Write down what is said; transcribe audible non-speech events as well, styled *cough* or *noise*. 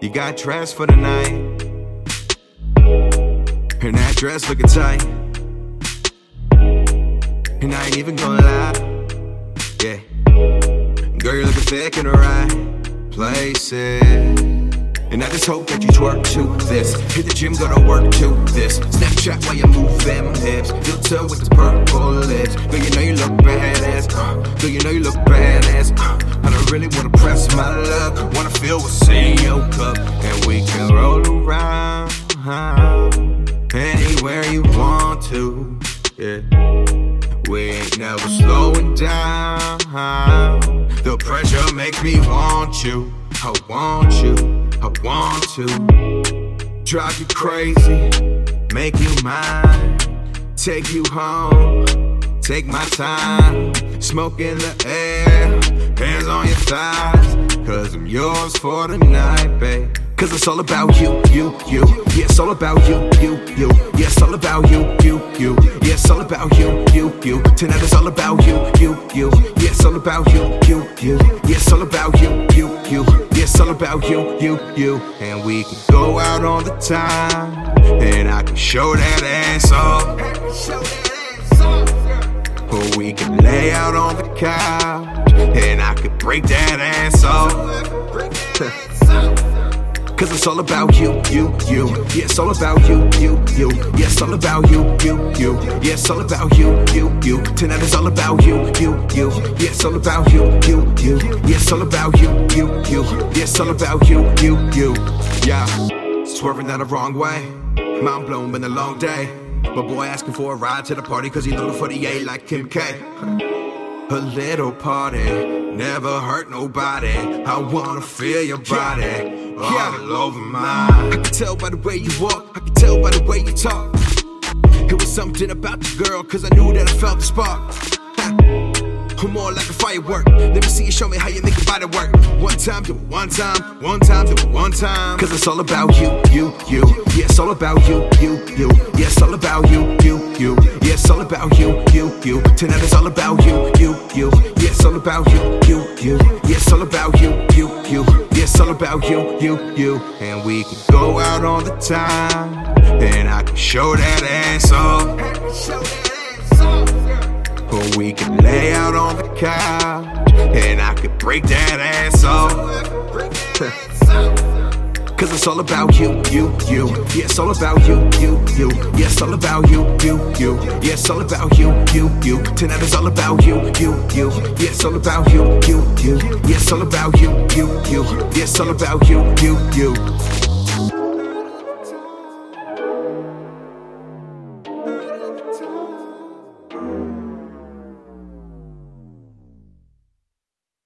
You got dressed for the night. And that dress looking tight. And I ain't even gonna lie. Yeah. Girl, you're looking thick in the right places. And I just hope that you twerk to this. Hit the gym, go to work to this. Snapchat while you move them hips. Filter with the purple lips. Girl, you know you look badass. Uh, girl, you know you look badass. Uh, I don't really wanna press my luck. Wanna feel what's in your cup. And we can roll around anywhere you want to. Yeah. We ain't never slowing down. The pressure makes me want you. I want you. I want to drive you crazy, make you mine, take you home, take my time, smoke in the air, hands on your thighs, cause I'm yours for the night, babe. Cause it's all about you, you, you. Yeah, it's all about you, you, you. Yeah, it's all about you, you, you. Yeah, it's all about you, you, you. Tonight it's all about you, you, you. Yeah, it's all about you, you, you. Yeah, it's all about you, you, you. Yeah, it's all about you, you, you. And we can go out on the time, and I can show that ass off. Or we can lay out on the couch, and I could break that ass off. *laughs* Cause it's all about you, you, you. Yeah, it's all about you, you, you. Yeah, it's all about you, you, you. Yeah, it's all about you, you, you. Tonight is all about you, you, you. Yeah, it's all about you, you, you. Yeah, it's all about you, you, you. Yeah, it's all about you, you, you. Yeah, swerving down the wrong way. Mind blown, been a long day. My boy asking for a ride to the party cause he looking for the A like Kim K. A little party, never hurt nobody. I wanna feel your body all over mine. I can tell by the way you walk, I can tell by the way you talk. It was something about the girl, cause I knew that I felt the spark. I'm more like a firework. Let me see you show me how you make your body work. One time, do it one time, one time, do it one time. Cause it's all about you, you, you. Yeah, it's all about you, you, you. Yeah, it's all about you, you, you. Yeah, it's all about you, you, you. Tonight it's all about you, you, you. Yeah, it's all about you, you, you. Yeah, it's all about you, you, you. Yeah, it's all about you, you, you. And we can go out on the time, and I can show that ass off. Or we can lay out on the couch and I could break that ass off. *laughs* Cause it's all about you, you, you. Yeah, it's all about you, you, you. Yeah, it's all about you, you, you. Yeah, it's all about you, you, you. Tonight is all about you, you, you. Yeah, it's all about you, you, you. Yeah, it's all about you, you, you. Yeah, it's all about you, you, you.